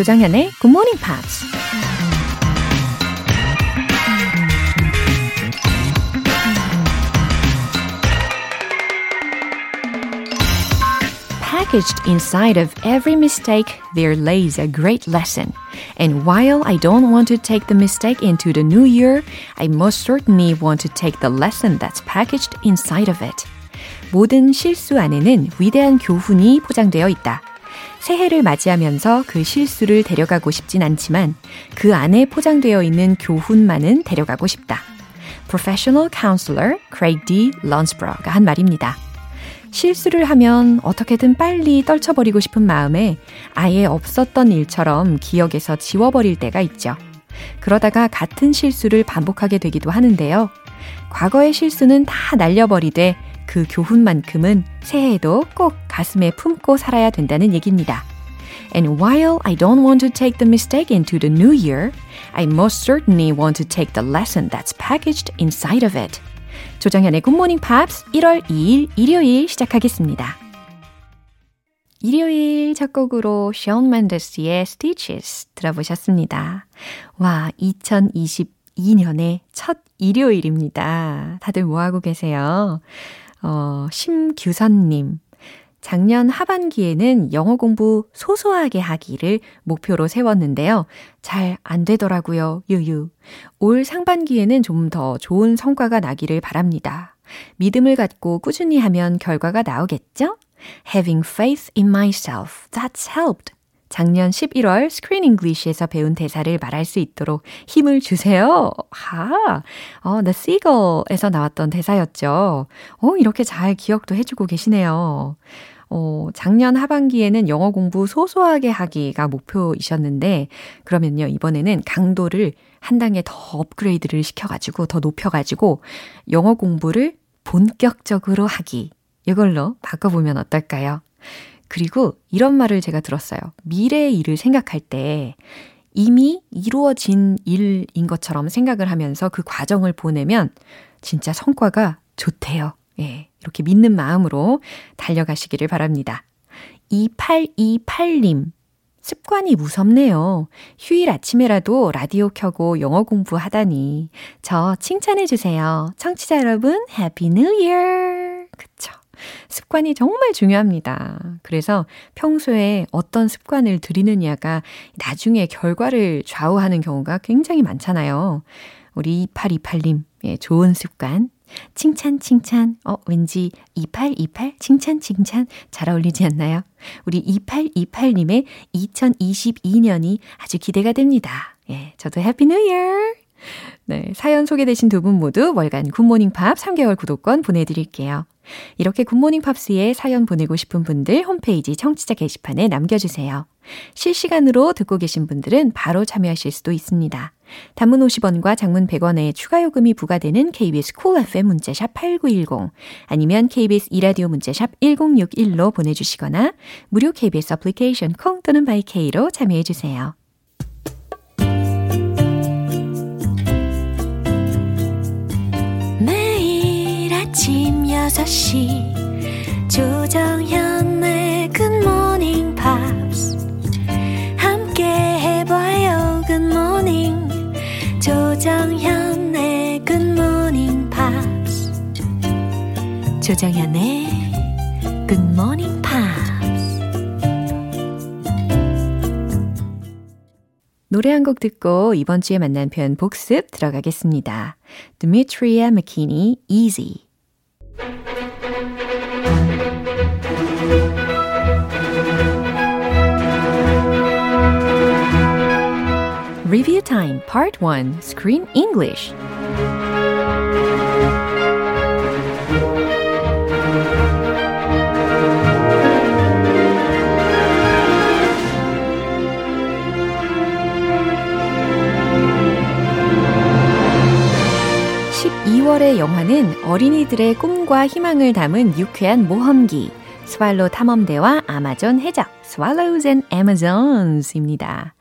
조장현의 Good Morning Pops. Packaged inside of every mistake, there lays a great lesson. And while I don't want to take the mistake into the new year, I most certainly want to take the lesson that's packaged inside of it. 모든 실수 안에는 위대한 교훈이 포장되어 있다. 새해를 맞이하면서 그 실수를 데려가고 싶진 않지만 그 안에 포장되어 있는 교훈만은 데려가고 싶다. Professional Counselor Craig D. Lunsborough가 한 말입니다. 실수를 하면 어떻게든 빨리 떨쳐버리고 싶은 마음에 아예 없었던 일처럼 기억에서 지워버릴 때가 있죠. 그러다가 같은 실수를 반복하게 되기도 하는데요. 과거의 실수는 다 날려버리되 그 교훈만큼은 새해에도 꼭 가슴에 품고 살아야 된다는 얘기입니다. And while I don't want to take the mistake into the new year, I most certainly want to take the lesson that's packaged inside of it. 조정현의 굿모닝 팝스 1월 2일 일요일 시작하겠습니다. 일요일 첫 곡으로 션 멘데스의 Stitches 들어보셨습니다. 와, 2022년의 첫 일요일입니다. 다들 뭐하고 계세요? 어, 심규선님. 작년 하반기에는 영어 공부 소소하게 하기를 목표로 세웠는데요. 잘 안 되더라고요. 유유. 올 상반기에는 좀 더 좋은 성과가 나기를 바랍니다. 믿음을 갖고 꾸준히 하면 결과가 나오겠죠? Having faith in myself. That's helped. 작년 11월 Screen English에서 배운 대사를 말할 수 있도록 힘을 주세요. 하, 어, The Seagull에서 나왔던 대사였죠. 어, 이렇게 잘 기억도 해주고 계시네요. 어, 작년 하반기에는 영어 공부 소소하게 하기가 목표이셨는데, 그러면요, 이번에는 강도를 한 단계 더 업그레이드를 시켜가지고, 더 높여가지고, 영어 공부를 본격적으로 하기. 이걸로 바꿔보면 어떨까요? 그리고 이런 말을 제가 들었어요. 미래의 일을 생각할 때 이미 이루어진 일인 것처럼 생각을 하면서 그 과정을 보내면 진짜 성과가 좋대요. 예. 이렇게 믿는 마음으로 달려가시기를 바랍니다. 2828님. 습관이 무섭네요. 휴일 아침에라도 라디오 켜고 영어 공부하다니. 저 칭찬해주세요. 청취자 여러분, Happy New Year! 그쵸. 습관이 정말 중요합니다. 그래서 평소에 어떤 습관을 들이느냐가 나중에 결과를 좌우하는 경우가 굉장히 많잖아요. 우리 2828님, 예, 좋은 습관. 칭찬, 칭찬. 어, 왠지 2828 칭찬, 칭찬 잘 어울리지 않나요? 우리 2828님의 2022년이 아주 기대가 됩니다. 예, 저도 Happy New Year! 네, 사연 소개되신 두 분 모두 월간 굿모닝 팝 3개월 구독권 보내드릴게요. 이렇게 굿모닝 팝스에 사연 보내고 싶은 분들 홈페이지 청취자 게시판에 남겨주세요. 실시간으로 듣고 계신 분들은 바로 참여하실 수도 있습니다. 단문 50원과 장문 100원의 추가 요금이 부과되는 KBS Cool FM 문자 샵 8910 아니면 KBS 2라디오 문자 샵 1061로 보내주시거나 무료 KBS 애플리케이션 콩 또는 마이케이로 참여해주세요. 6시. 조정현의 굿모닝 팝스 함께 해봐요 굿모닝 조정현의 굿모닝 팝스 조정현의 굿모닝 팝스 노래 한 곡 듣고 이번 주에 만난 표현 복습 들어가겠습니다. Dmitria McKinney, Easy Review Time Part 1 Screen English (12월의) 영화는 어린이들의 꿈과 희망을 담은 유쾌한 모험기 스왈로 탐험대와 아마존 해적 Swallows and Amazons입니다.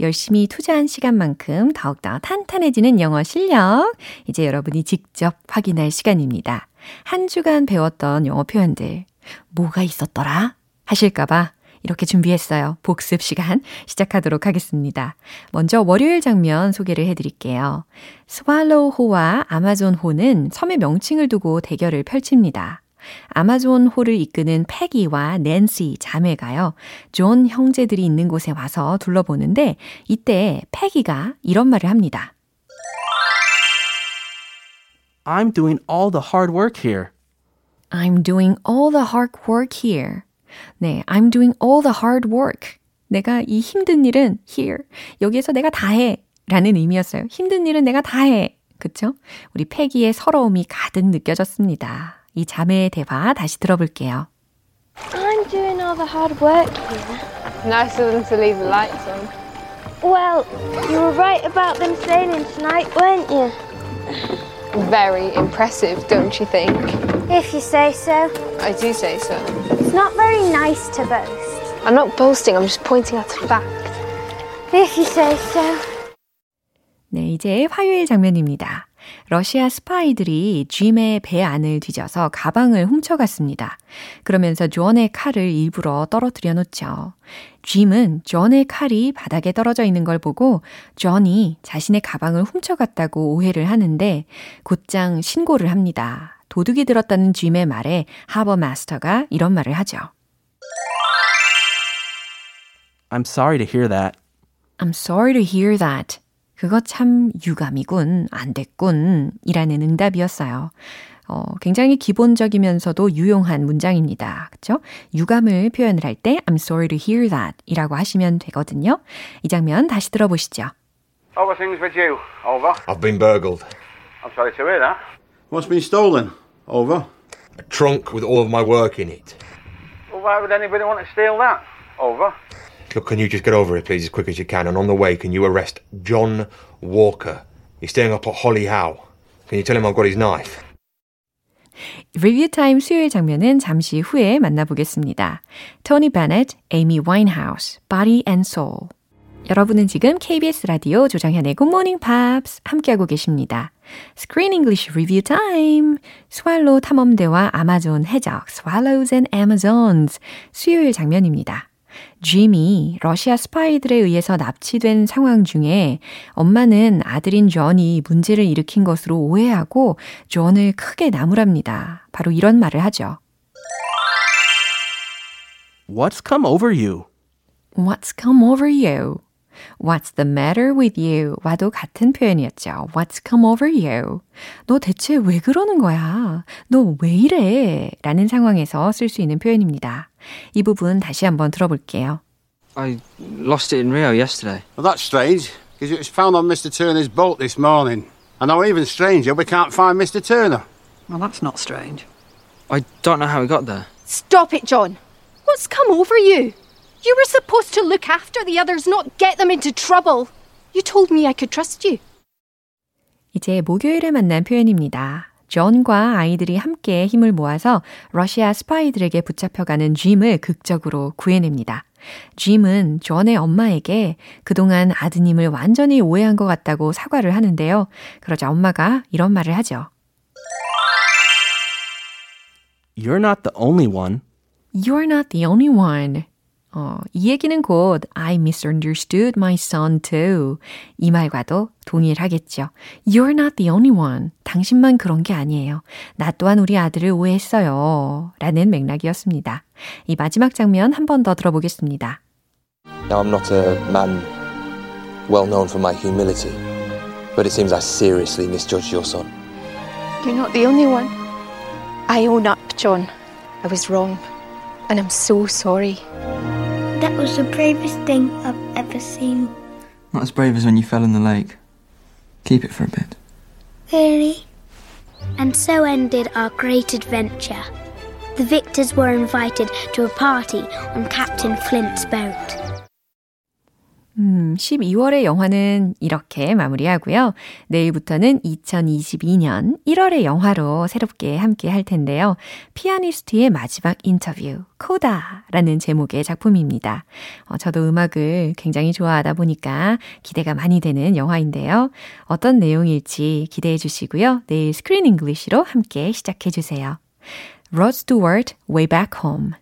열심히 투자한 시간만큼 더욱더 탄탄해지는 영어 실력. 이제 여러분이 직접 확인할 시간입니다. 한 주간 배웠던 영어 표현들. 뭐가 있었더라? 하실까봐 이렇게 준비했어요. 복습 시간 시작하도록 하겠습니다. 먼저 월요일 장면 소개를 해드릴게요. 스왈로우호와 아마존호는 섬의 명칭을 두고 대결을 펼칩니다. 아마존 호를 이끄는 페기와 낸시 자매가요, 존 형제들이 있는 곳에 와서 둘러보는데, 이때 페기가 이런 말을 합니다. I'm doing all the hard work here. I'm doing all the hard work here. 네, I'm doing all the hard work. 내가 이 힘든 일은 here. 여기에서 내가 다 해. 라는 의미였어요. 힘든 일은 내가 다 해. 그쵸? 우리 패기의 서러움이 가득 느껴졌습니다. 이 자매의 대화 다시 들어볼게요. I'm doing all the hard work here. Nicer than to leave the lights on. Well, you were right about them sailing tonight, weren't you? Very impressive, don't you think? If you say so. I do say so. It's not very nice to boast. I'm not boasting, I'm just pointing out a fact. If you say so. 네, 이제 화요일 장면입니다. 러시아 스파이들이 짐의 배 안을 뒤져서 가방을 훔쳐갔습니다. 그러면서 존의 칼을 일부러 떨어뜨려 놓죠. 짐은 존의 칼이 바닥에 떨어져 있는 걸 보고 존이 자신의 가방을 훔쳐갔다고 오해를 하는데 곧장 신고를 합니다. 도둑이 들었다는 짐의 말에 하버 마스터가 이런 말을 하죠. I'm sorry to hear that. I'm sorry to hear that. 그거 참 유감이군, 안 됐군, 이라는 응답이었어요. 어, 굉장히 기본적이면서도 유용한 문장입니다. 그쵸? 유감을 표현을 할 때 I'm sorry to hear that 이라고 하시면 되거든요. 이 장면 다시 들어보시죠. How are things with you? Over. I've been burgled. I'm sorry to hear that. What's been stolen? Over. A trunk with all of my work in it. Well, why would anybody want to steal that? Over. Look, can you just get over it, please, as quick as you can? And on the way, can you arrest John Walker? He's staying up at Holly Howe. Can you tell him I've got his knife? 리뷰 타임 수요일 장면은 잠시 후에 만나보겠습니다. 토니 베넷, 에이미 와인하우스, Body and Soul. 여러분은 지금 KBS 라디오 조정현의 Good Morning Pops 함께하고 계십니다. Screen English Review Time. 스왈로 탐험대와 아마존 해적 Swallows and Amazons 수요일 장면입니다. 짐이 러시아 스파이들에 의해서 납치된 상황 중에 엄마는 아들인 존이 문제를 일으킨 것으로 오해하고 존을 크게 나무랍니다. 바로 이런 말을 하죠. What's come over you? What's come over you? What's the matter with you? 와도 같은 표현이었죠. What's come over you? 너 대체 왜 그러는 거야? 너 왜 이래? 라는 상황에서 쓸 수 있는 표현입니다. 이 부분 다시 한번 들어볼게요. I lost it in Rio yesterday. Well, that's strange, because it was found on Mr. Turner's boat this morning. And now, even stranger, we can't find Mr. Turner. Well, that's not strange. I don't know how it got there. Stop it, John. What's come over you? You were supposed to look after the others, not get them into trouble. You told me I could trust you. 이제 목요일에 만난 표현입니다. 존과 아이들이 함께 힘을 모아서 러시아 스파이들에게 붙잡혀가는 짐을 극적으로 구해냅니다. 짐은 존의 엄마에게 그동안 아드님을 완전히 오해한 것 같다고 사과를 하는데요. 그러자 엄마가 이런 말을 하죠. You're not the only one. You're not the only one. 어, 이 얘기는 곧 I misunderstood my son too. 이 말과도 동일하겠죠. You're not the only one. 당신만 그런 게 아니에요. 나 또한 우리 아들을 오해했어요. 라는 맥락이었습니다. 이 마지막 장면 한 번 더 들어보겠습니다. Now, I'm not a man well known for my humility, but it seems I seriously misjudged your son. You're not the only one. I own up, John. I was wrong. And I'm so sorry. That was the bravest thing I've ever seen. Not as brave as when you fell in the lake. Keep it for a bit. Really? And so ended our great adventure. The victors were invited to a party on Captain Flint's boat. 음, 12월의 영화는 이렇게 마무리하고요. 내일부터는 2022년 1월의 영화로 새롭게 함께 할 텐데요. 피아니스트의 마지막 인터뷰, 코다라는 제목의 작품입니다. 어, 저도 음악을 굉장히 좋아하다 보니까 기대가 많이 되는 영화인데요. 어떤 내용일지 기대해 주시고요. 내일 Screen English로 함께 시작해 주세요. Rod Stewart, Way Back Home.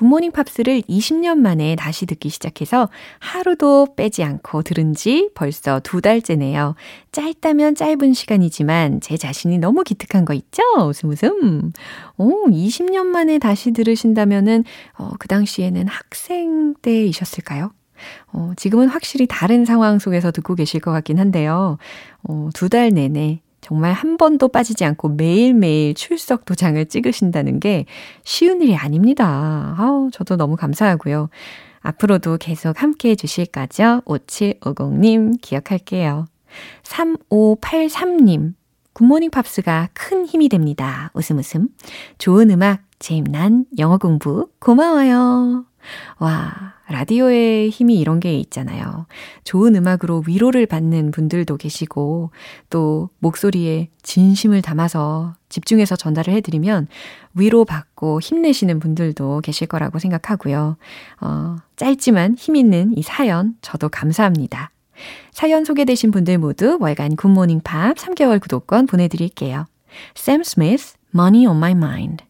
굿모닝 팝스를 20년 만에 다시 듣기 시작해서 하루도 빼지 않고 들은 지 벌써 두 달째네요. 짧다면 짧은 시간이지만 제 자신이 너무 기특한 거 있죠? 웃음 웃음. 오, 20년 만에 다시 들으신다면은, 어, 그 당시에는 학생 때이셨을까요? 어, 지금은 확실히 다른 상황 속에서 듣고 계실 것 같긴 한데요. 어, 두 달 내내 정말 한 번도 빠지지 않고 매일매일 출석 도장을 찍으신다는 게 쉬운 일이 아닙니다. 아우, 저도 너무 감사하고요. 앞으로도 계속 함께 해주실 거죠? 5750님 기억할게요. 3583님, 굿모닝 팝스가 큰 힘이 됩니다. 웃음 웃음. 좋은 음악, 재임난 영어 공부 고마워요. 와, 라디오의 힘이 이런 게 있잖아요. 좋은 음악으로 위로를 받는 분들도 계시고, 또 목소리에 진심을 담아서 집중해서 전달을 해드리면 위로받고 힘내시는 분들도 계실 거라고 생각하고요. 어, 짧지만 힘 있는 이 사연, 저도 감사합니다. 사연 소개되신 분들 모두 월간 굿모닝 팝 3개월 구독권 보내드릴게요. Sam Smith, Money on My Mind.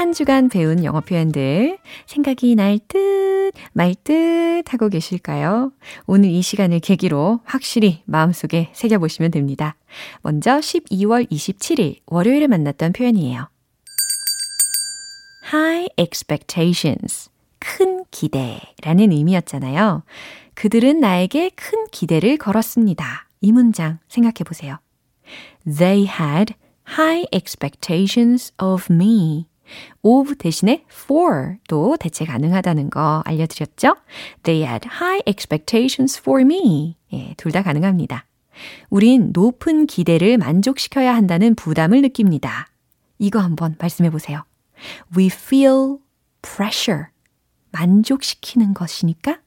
한 주간 배운 영어 표현들 생각이 날 듯, 말 듯 하고 계실까요? 오늘 이 시간을 계기로 확실히 마음속에 새겨보시면 됩니다. 먼저 12월 27일 월요일에 만났던 표현이에요. High expectations. 큰 기대라는 의미였잖아요. 그들은 나에게 큰 기대를 걸었습니다. 이 문장 생각해 보세요. They had high expectations of me. Of 대신에 for도 대체 가능하다는 거 알려드렸죠? They had high expectations for me. 예, 둘 다 가능합니다. 우린 높은 기대를 만족시켜야 한다는 부담을 느낍니다. 이거 한번 말씀해 보세요. We feel pressure. 만족시키는 것이니까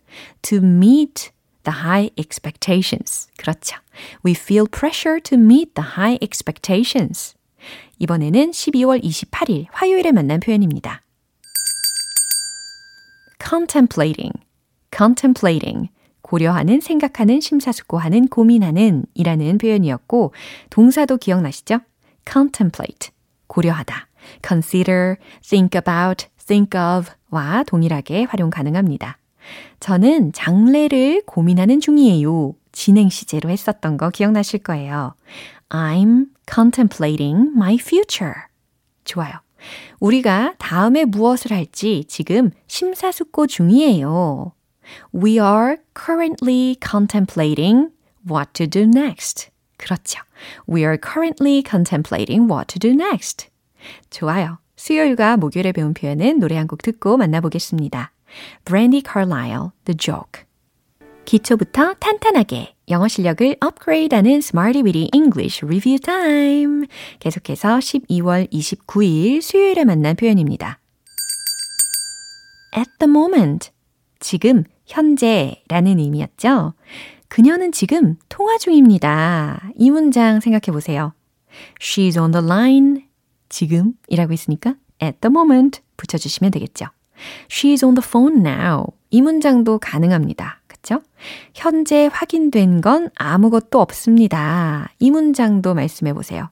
to meet the high expectations. 그렇죠. We feel pressure to meet the high expectations. 이번에는 12월 28일 화요일에 만난 표현입니다. contemplating, contemplating. 고려하는, 생각하는, 심사숙고하는, 고민하는 이라는 표현이었고, 동사도 기억나시죠? contemplate, 고려하다. consider, think about, think of 와 동일하게 활용 가능합니다. 저는 장래를 고민하는 중이에요. 진행 시제로 했었던 거 기억나실 거예요. I'm contemplating my future. 좋아요. 우리가 다음에 무엇을 할지 지금 심사숙고 중이에요. We are currently contemplating what to do next. 그렇죠. We are currently contemplating what to do next. 좋아요. 수요일과 목요일에 배운 표현은 노래 한 곡 듣고 만나보겠습니다. Brandy Carlisle, The Joke. 기초부터 탄탄하게 영어 실력을 업그레이드하는 Smarty Weedy English Review Time. 계속해서 12월 29일 수요일에 만난 표현입니다. At the moment. 지금, 현재라는 의미였죠. 그녀는 지금 통화 중입니다. 이 문장 생각해 보세요. She's on the line. 지금이라고 했으니까 at the moment 붙여주시면 되겠죠. She's on the phone now. 이 문장도 가능합니다. 그쵸? 현재 확인된 건 아무것도 없습니다. 이 문장도 말씀해 보세요.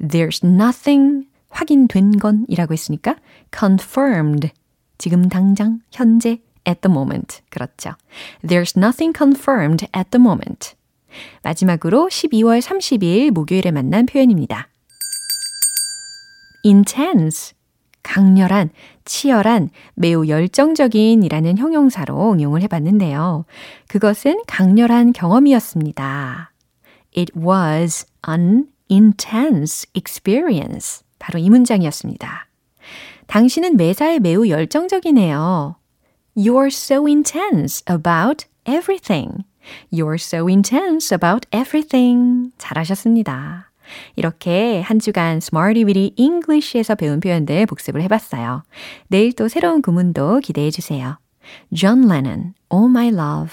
There's nothing 확인된 건이라고 했으니까 confirmed. 지금 당장, 현재, at the moment. 그렇죠. There's nothing confirmed at the moment. 마지막으로 12월 30일 목요일에 만난 표현입니다. intense. 강렬한, 치열한, 매우 열정적인 이라는 형용사로 응용을 해봤는데요. 그것은 강렬한 경험이었습니다. It was an intense experience. 바로 이 문장이었습니다. 당신은 매사에 매우 열정적이네요. You're so intense about everything. You're so intense about everything. 잘하셨습니다. 이렇게 한 주간 Smarty Weedy English에서 배운 표현들 복습을 해봤어요. 내일 또 새로운 구문도 기대해 주세요. John Lennon, Oh My Love.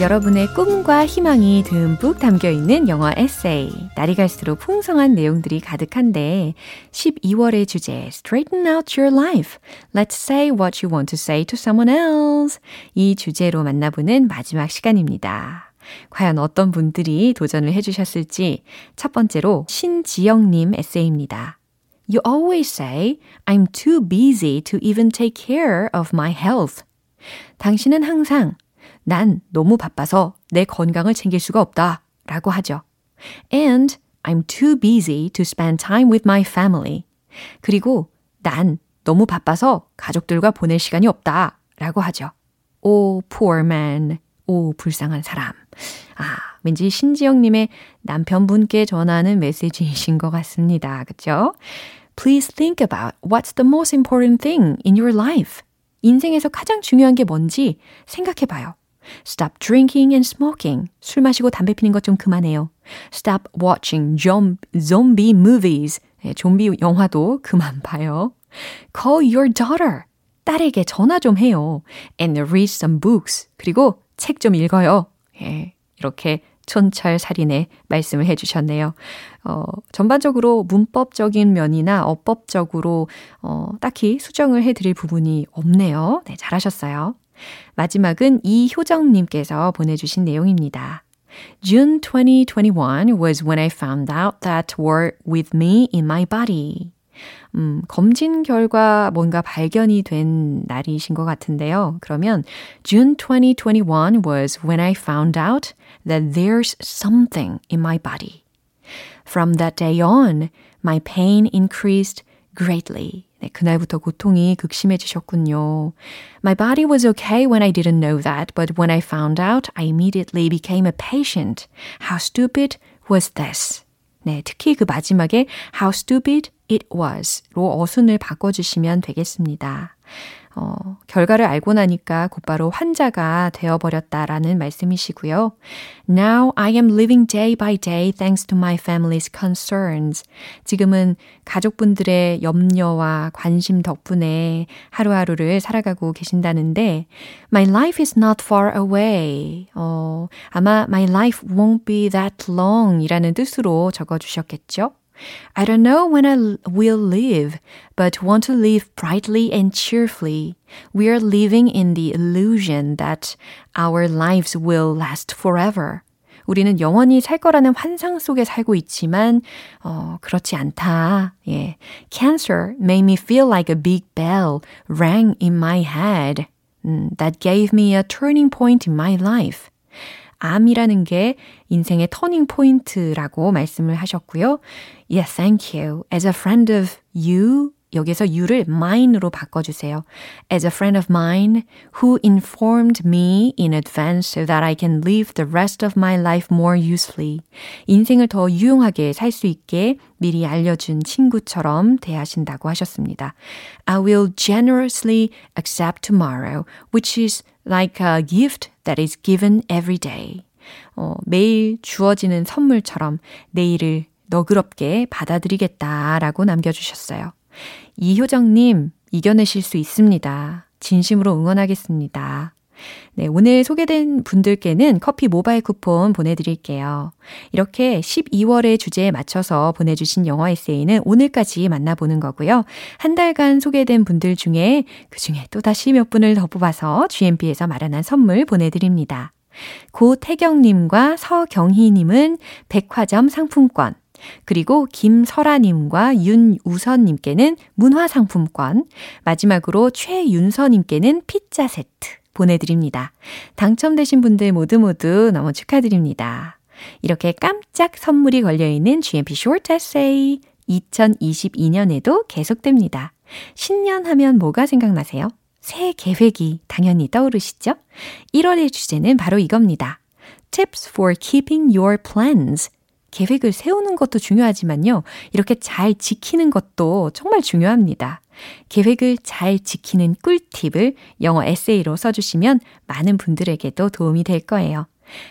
여러분의 꿈과 희망이 듬뿍 담겨 있는 영어 에세이. 날이 갈수록 풍성한 내용들이 가득한데 12월의 주제 Straighten out your life. Let's say what you want to say to someone else. 이 주제로 만나보는 마지막 시간입니다. 과연 어떤 분들이 도전을 해주셨을지 첫 번째로 신지영님 에세이입니다. You always say, I'm too busy to even take care of my health. 당신은 항상 난 너무 바빠서 내 건강을 챙길 수가 없다 라고 하죠. And I'm too busy to spend time with my family. 그리고 난 너무 바빠서 가족들과 보낼 시간이 없다 라고 하죠. Oh, poor man. 오, 불쌍한 사람. 아, 왠지 신지영님의 남편분께 전하는 메시지이신 것 같습니다. 그쵸? Please think about what's the most important thing in your life. 인생에서 가장 중요한 게 뭔지 생각해 봐요. Stop drinking and smoking. 술 마시고 담배 피는 것 좀 그만해요. Stop watching zombie movies. 네, 좀비 영화도 그만 봐요. Call your daughter. 딸에게 전화 좀 해요. And read some books. 그리고 책 좀 읽어요. 예, 이렇게 촌철살인의 말씀을 해주셨네요. 어, 전반적으로 문법적인 면이나 어법적으로 어, 딱히 수정을 해드릴 부분이 없네요. 네, 잘하셨어요. 마지막은 이효정님께서 보내주신 내용입니다. June 2021 was when I found out that were with me in my body. 음, 검진 결과 뭔가 발견이 된 날이신 것 같은데요. 그러면 June 2021 was when I found out that there's something in my body. From that day on, my pain increased greatly. 네, 그날부터 고통이 극심해지셨군요. My body was okay when I didn't know that, but when I found out, I immediately became a patient. How stupid was this? 네, 특히 그 마지막에 How stupid it was로 어순을 바꿔주시면 되겠습니다. 어, 결과를 알고 나니까 곧바로 환자가 되어버렸다라는 말씀이시고요. Now I am living day by day thanks to my family's concerns. 지금은 가족분들의 염려와 관심 덕분에 하루하루를 살아가고 계신다는데 My life is not far away. 어, 아마 My life won't be that long 이라는 뜻으로 적어주셨겠죠? I don't know when I will live, but want to live brightly and cheerfully. We are living in the illusion that our lives will last forever. 우리는 영원히 살 거라는 환상 속에 살고 있지만 어, 그렇지 않다. 예. Cancer made me feel like a big bell rang in my head. 음, that gave me a turning point in my life. 암이라는 게 인생의 터닝 포인트라고 말씀을 하셨고요. Yes, thank you. As a friend of you, 여기서 you를 mine으로 바꿔주세요. As a friend of mine who informed me in advance so that I can live the rest of my life more usefully. 인생을 더 유용하게 살 수 있게 미리 알려준 친구처럼 대하신다고 하셨습니다. I will generously accept tomorrow, which is like a gift that is given every day. 어, 매일 주어지는 선물처럼 내일을 너그럽게 받아들이겠다라고 남겨주셨어요. 이효정님, 이겨내실 수 있습니다. 진심으로 응원하겠습니다. 네, 오늘 소개된 분들께는 커피 모바일 쿠폰 보내드릴게요. 이렇게 12월의 주제에 맞춰서 보내주신 영어 에세이는 오늘까지 만나보는 거고요. 한 달간 소개된 분들 중에 그 중에 또다시 몇 분을 더 뽑아서 GMP에서 마련한 선물 보내드립니다. 고태경님과 서경희님은 백화점 상품권, 그리고 김설아님과 윤우선님께는 문화상품권, 마지막으로 최윤서님께는 피자 세트 보내드립니다. 당첨되신 분들 모두 모두 너무 축하드립니다. 이렇게 깜짝 선물이 걸려있는 GMP Short Essay 2022년에도 계속됩니다. 신년 하면 뭐가 생각나세요? 새 계획이 당연히 떠오르시죠? 1월의 주제는 바로 이겁니다. Tips for keeping your plans. 계획을 세우는 것도 중요하지만요. 이렇게 잘 지키는 것도 정말 중요합니다. 계획을 잘 지키는 꿀팁을 영어 에세이로 써주시면 많은 분들에게도 도움이 될 거예요.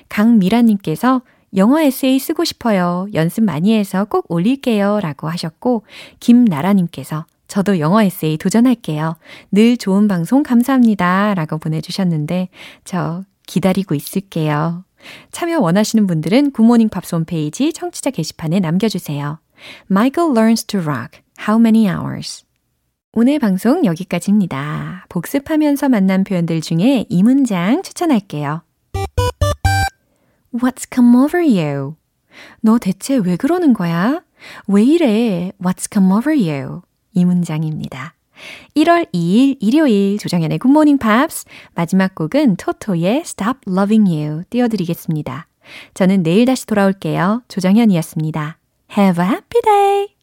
강미라님께서 영어 에세이 쓰고 싶어요. 연습 많이 해서 꼭 올릴게요. 라고 하셨고, 김나라님께서 저도 영어 에세이 도전할게요. 늘 좋은 방송 감사합니다. 라고 보내주셨는데, 저 기다리고 있을게요. 참여 원하시는 분들은 굿모닝 팝스 홈페이지 청취자 게시판에 남겨주세요. Michael Learns to Rock. How many hours? 오늘 방송 여기까지입니다. 복습하면서 만난 표현들 중에 이 문장 추천할게요. What's come over you? 너 대체 왜 그러는 거야? 왜 이래? What's come over you? 이 문장입니다. 1월 2일 일요일 조정현의 굿모닝 팝스 마지막 곡은 토토의 Stop Loving You 띄워드리겠습니다. 저는 내일 다시 돌아올게요. 조정현이었습니다. Have a happy day!